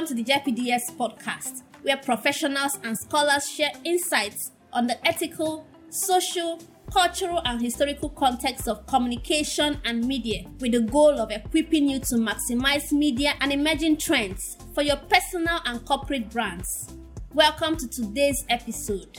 Welcome to the JPDS podcast, where professionals and scholars share insights on the ethical, social, cultural, and historical context of communication and media with the goal of equipping you to maximize media and emerging trends for your personal and corporate brands. Welcome to today's episode.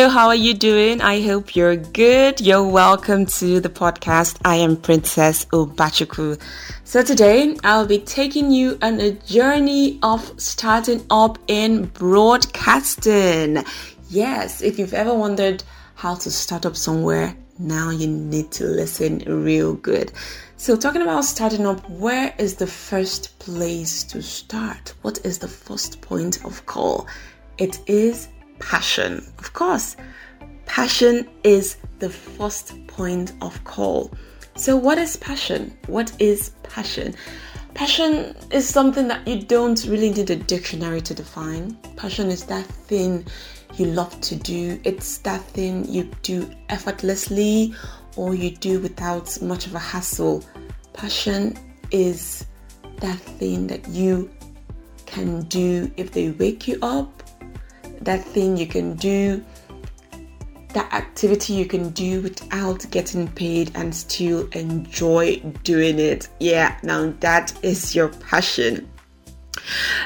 Hello, how are you doing? I hope you're good. You're welcome to the podcast. I am Princess Ubachukwu. So today I'll be taking you on a journey of starting up in broadcasting. Yes, if you've ever wondered how to start up somewhere, now you need to listen real good. So, talking about starting up, where is the first place to start? What is the first point of call? It is passion. Of course, passion is the first point of call. So, what is passion? What is passion? Passion is something that you don't really need a dictionary to define. Passion is that thing you love to do, it's that thing you do effortlessly or you do without much of a hassle. Passion is that thing that you can do if they wake you up that thing you can do, that activity you can do without getting paid and still enjoy doing it. Yeah, now that is your passion.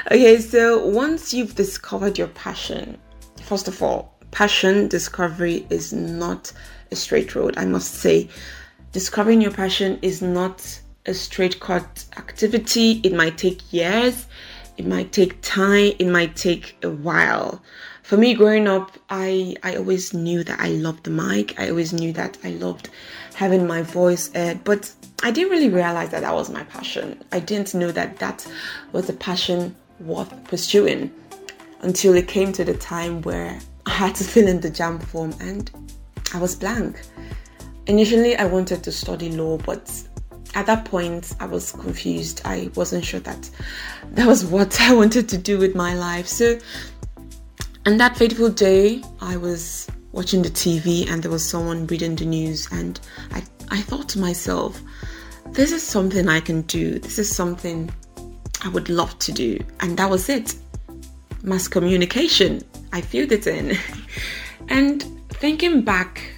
Okay, so once you've discovered your passion, first of all, passion discovery is not a straight road, I must say. Discovering your passion is not a straight cut activity, it might take years it might take time, it might take a while. For me growing up, I I always knew that I loved the mic. I always knew that I loved having my voice heard, but I didn't really realize that that was my passion. I didn't know that that was a passion worth pursuing until it came to the time where I had to fill in the JAMB form and I was blank. Initially, I wanted to study law, but at that point i was confused. I wasn't sure that that was what i wanted to do with my life. So on that fateful day i was watching the tv and there was someone reading the news and i i thought to myself this is something i can do. This is something i would love to do. And that was it. Mass communication. I filled it in. And thinking back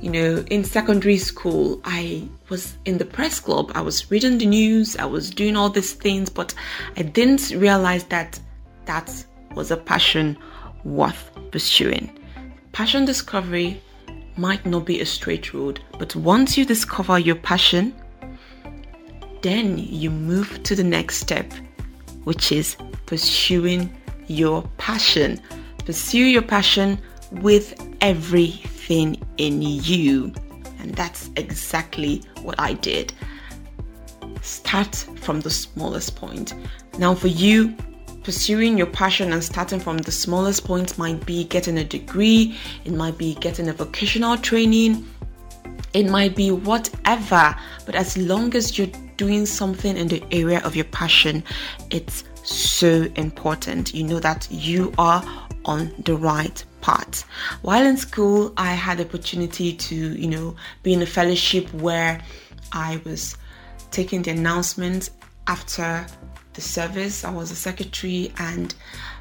you know, in secondary school, I was in the press club. I was reading the news. I was doing all these things, but I didn't realize that that was a passion worth pursuing. Passion discovery might not be a straight road, but once you discover your passion, then you move to the next step, which is pursuing your passion. Pursue your passion with everything in you. And that's exactly what I did. Start from the smallest point. Now, for you, pursuing your passion and starting from the smallest point might be getting a degree, it might be getting a vocational training, it might be whatever. But as long as you're doing something in the area of your passion, it's so important. You know that you are on the right path. While in school, I had the opportunity to, you know, be in a fellowship where I was taking the announcements after the service. I was a secretary and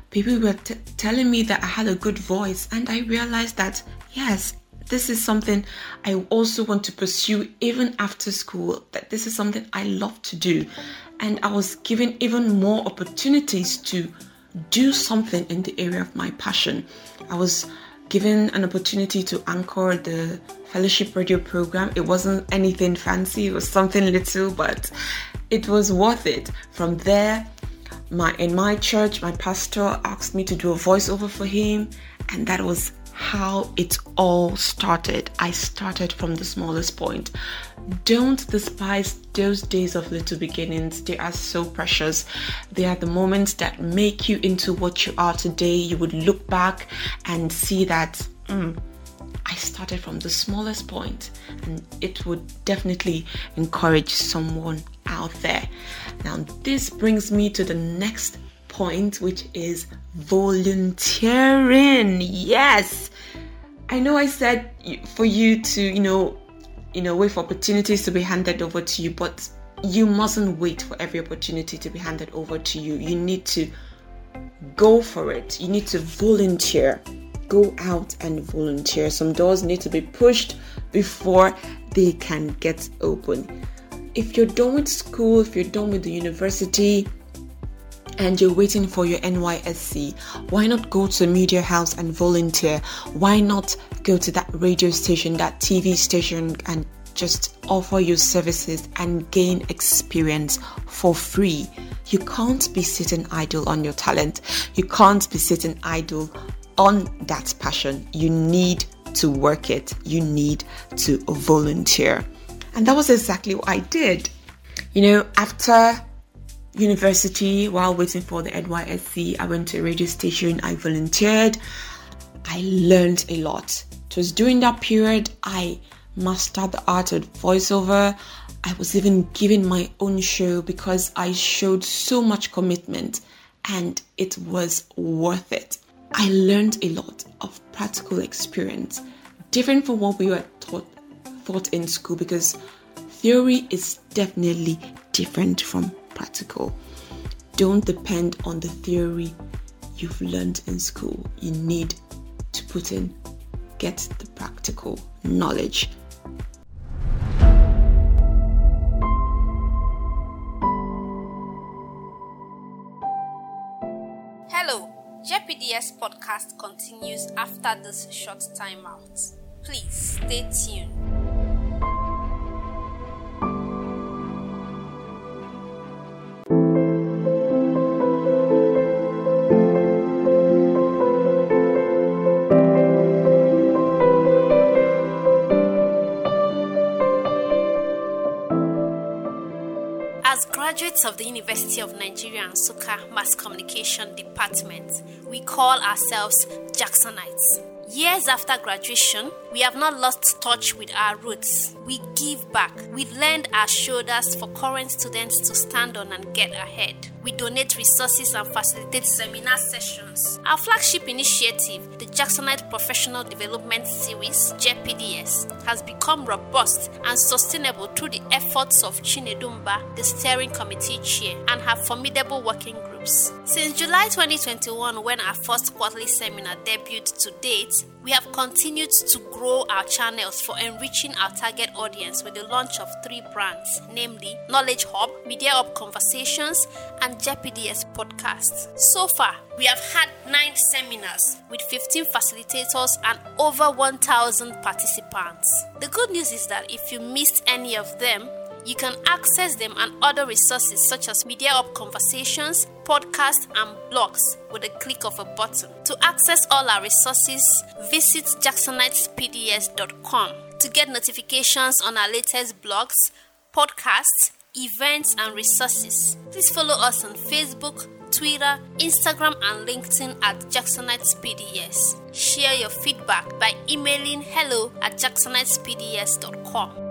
people were t- telling me that I had a good voice and I realized that yes, this is something I also want to pursue even after school, that this is something I love to do. And I was given even more opportunities to do something in the area of my passion. I was given an opportunity to anchor the fellowship radio program. It wasn't anything fancy, it was something little, but it was worth it. From there, my in my church, my pastor asked me to do a voiceover for him, and that was how it all started. I started from the smallest point. Don't despise those days of little beginnings. They are so precious. They are the moments that make you into what you are today. You would look back and see that mm, I started from the smallest point, and it would definitely encourage someone out there. Now, this brings me to the next point, which is volunteering. Yes, I know I said for you to, you know, you know, wait for opportunities to be handed over to you, but you mustn't wait for every opportunity to be handed over to you. You need to go for it. You need to volunteer. Go out and volunteer. Some doors need to be pushed before they can get open. If you're done with school, if you're done with the university, and you're waiting for your NYSC, why not go to a media house and volunteer? Why not go to that radio station, that TV station, and just offer your services and gain experience for free? You can't be sitting idle on your talent. You can't be sitting idle on that passion. You need to work it. You need to volunteer. And that was exactly what I did. You know, after university, while waiting for the NYSC, I went to a radio station, I volunteered, I learned a lot. It was during that period I mastered the art of voiceover. I was even given my own show because I showed so much commitment and it was worth it. I learned a lot of practical experience, different from what we were taught, taught in school because theory is definitely different from practical. Don't depend on the theory you've learned in school. You need to put in, get the practical knowledge. Hello, JPDS podcast continues after this short timeout. Please stay tuned. Graduates of the University of Nigeria and Nsukka Mass Communication Department, we call ourselves Jacksonites. Years after graduation, we have not lost touch with our roots. We give back. We lend our shoulders for current students to stand on and get ahead. We donate resources and facilitate seminar sessions. Our flagship initiative, the Jacksonite Professional Development Series, JPDS, has become robust and sustainable through the efforts of Chinedumba, the steering committee chair, and her formidable working group Since July 2021, when our first quarterly seminar debuted to date, we have continued to grow our channels for enriching our target audience with the launch of three brands, namely Knowledge Hub, Media Hub Conversations, and JPDS Podcasts. So far, we have had nine seminars with 15 facilitators and over 1,000 participants. The good news is that if you missed any of them, you can access them and other resources such as Media Hub Conversations, podcasts, and blogs with a click of a button. To access all our resources, visit jacksonitespds.com to get notifications on our latest blogs, podcasts, events, and resources. Please follow us on Facebook, Twitter, Instagram, and LinkedIn at JacksonitesPDS. Share your feedback by emailing hello at jacksonitespds.com.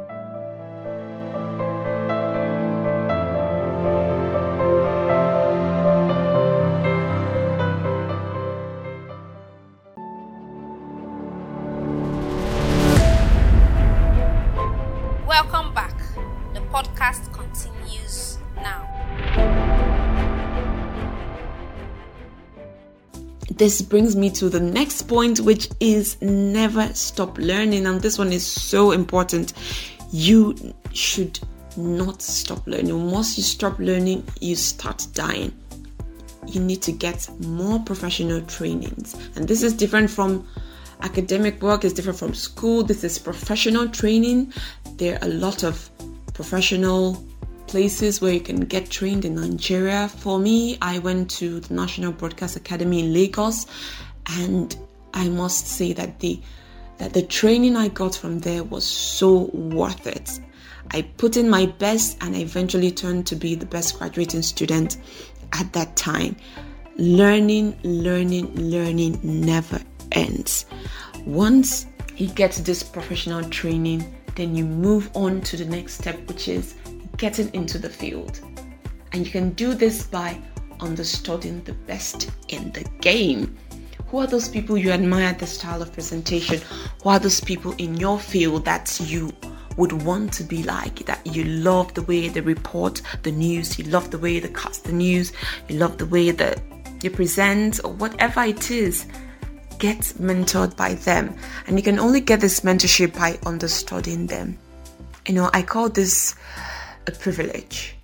this brings me to the next point, which is never stop learning. And this one is so important. You should not stop learning. Once you stop learning, you start dying. You need to get more professional trainings. And this is different from academic work, it's different from school. This is professional training. There are a lot of professional places where you can get trained in Nigeria. For me, I went to the National Broadcast Academy in Lagos, and I must say that the that the training I got from there was so worth it. I put in my best and I eventually turned to be the best graduating student at that time. Learning, learning, learning never ends. Once you get this professional training, then you move on to the next step, which is getting into the field. And you can do this by understudying the best in the game. Who are those people you admire the style of presentation? Who are those people in your field that you would want to be like? That you love the way they report the news, you love the way they cast the news, you love the way that you present, or whatever it is. Get mentored by them, and you can only get this mentorship by understudying them. You know, I call this a privilege.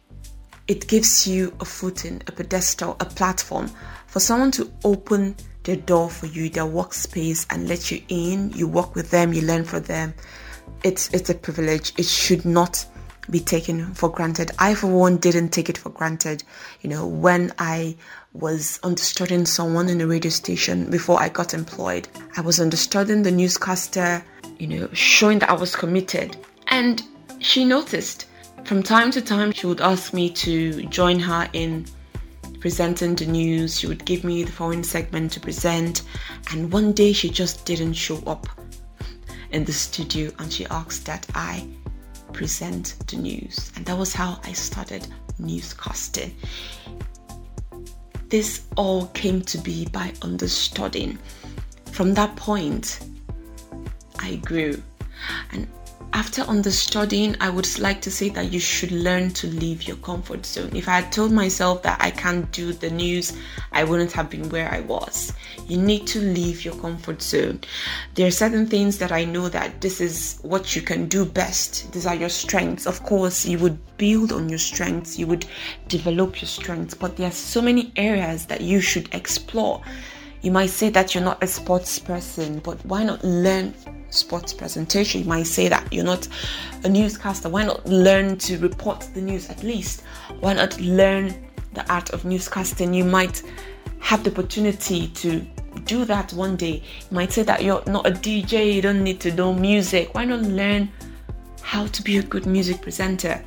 It gives you a footing, a pedestal, a platform for someone to open their door for you, their workspace, and let you in. You work with them, you learn from them. It's it's a privilege. It should not be taken for granted. I, for one, didn't take it for granted. You know, when I was understudying someone in a radio station before I got employed, I was understudying the newscaster, you know, showing that I was committed. And she noticed. From time to time, she would ask me to join her in presenting the news. She would give me the foreign segment to present. And one day she just didn't show up in the studio and she asked that I present the news. And that was how I started newscasting. This all came to be by understudying. From that point, I grew. And after understudying, I would like to say that you should learn to leave your comfort zone. If I had told myself that I can't do the news, I wouldn't have been where I was. You need to leave your comfort zone. There are certain things that I know that this is what you can do best. These are your strengths. Of course, you would build on your strengths, you would develop your strengths, but there are so many areas that you should explore. You might say that you're not a sports person, but why not learn sports presentation. You might say that you're not a newscaster. Why not learn to report the news at least? Why not learn the art of newscasting? You might have the opportunity to do that one day. You might say that you're not a DJ, you don't need to know music. Why not learn how to be a good music presenter?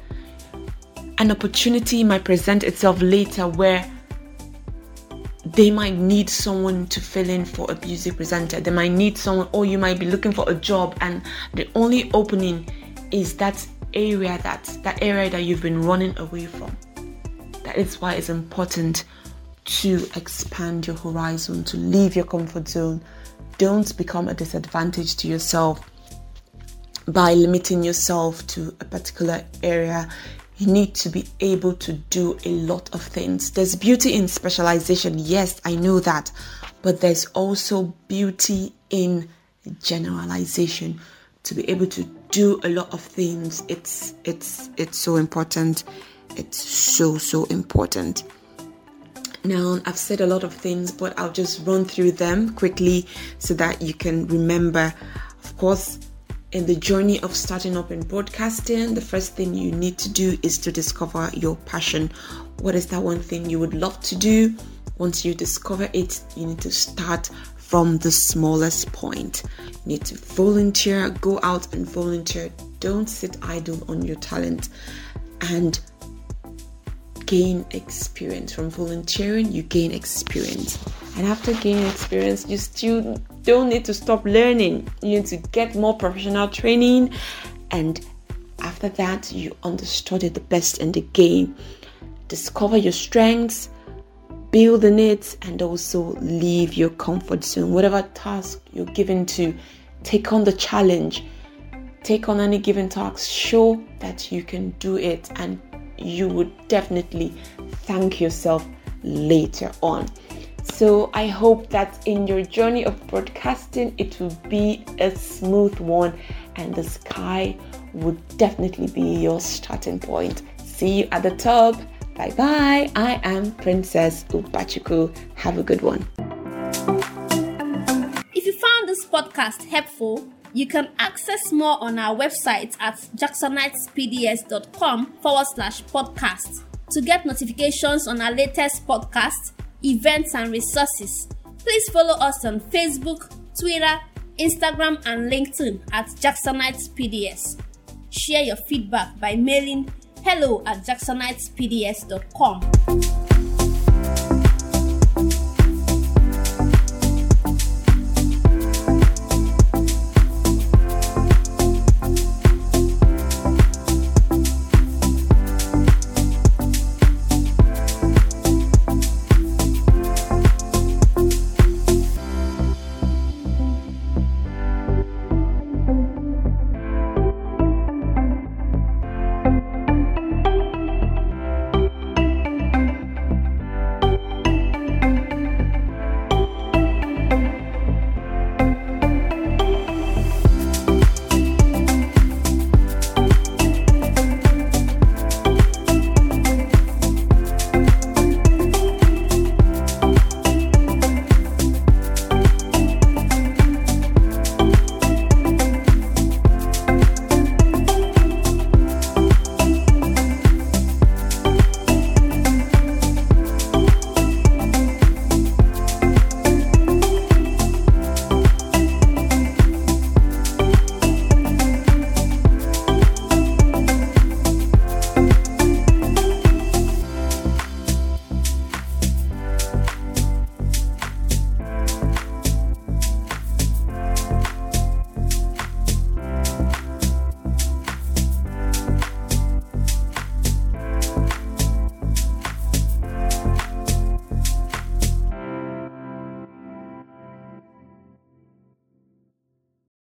An opportunity might present itself later where they might need someone to fill in for a music presenter. They might need someone, or you might be looking for a job, and the only opening is that area that that area that you've been running away from. That is why it's important to expand your horizon, to leave your comfort zone. Don't become a disadvantage to yourself by limiting yourself to a particular area you need to be able to do a lot of things. There's beauty in specialization, yes, I know that, but there's also beauty in generalization. To be able to do a lot of things, it's it's it's so important. It's so so important. Now, I've said a lot of things, but I'll just run through them quickly so that you can remember. Of course, in the journey of starting up in broadcasting, the first thing you need to do is to discover your passion. What is that one thing you would love to do? Once you discover it, you need to start from the smallest point. You need to volunteer, go out and volunteer. Don't sit idle on your talent and gain experience. From volunteering, you gain experience. And after gaining experience, you still don't need to stop learning. You need to get more professional training. And after that, you understudy the best in the game. Discover your strengths, build on it, and also leave your comfort zone. Whatever task you're given to, take on the challenge. Take on any given task, show that you can do it, and you would definitely thank yourself later on. So I hope that in your journey of broadcasting, it will be a smooth one and the sky would definitely be your starting point. See you at the top. Bye bye. I am Princess Ubachukwu. Have a good one. If you found this podcast helpful, you can access more on our website at jacksonitespds.com forward slash podcast to get notifications on our latest podcast events, and resources. Please follow us on Facebook, Twitter, Instagram, and LinkedIn at Jacksonites PDS. Share your feedback by mailing hello at jacksonitespds.com.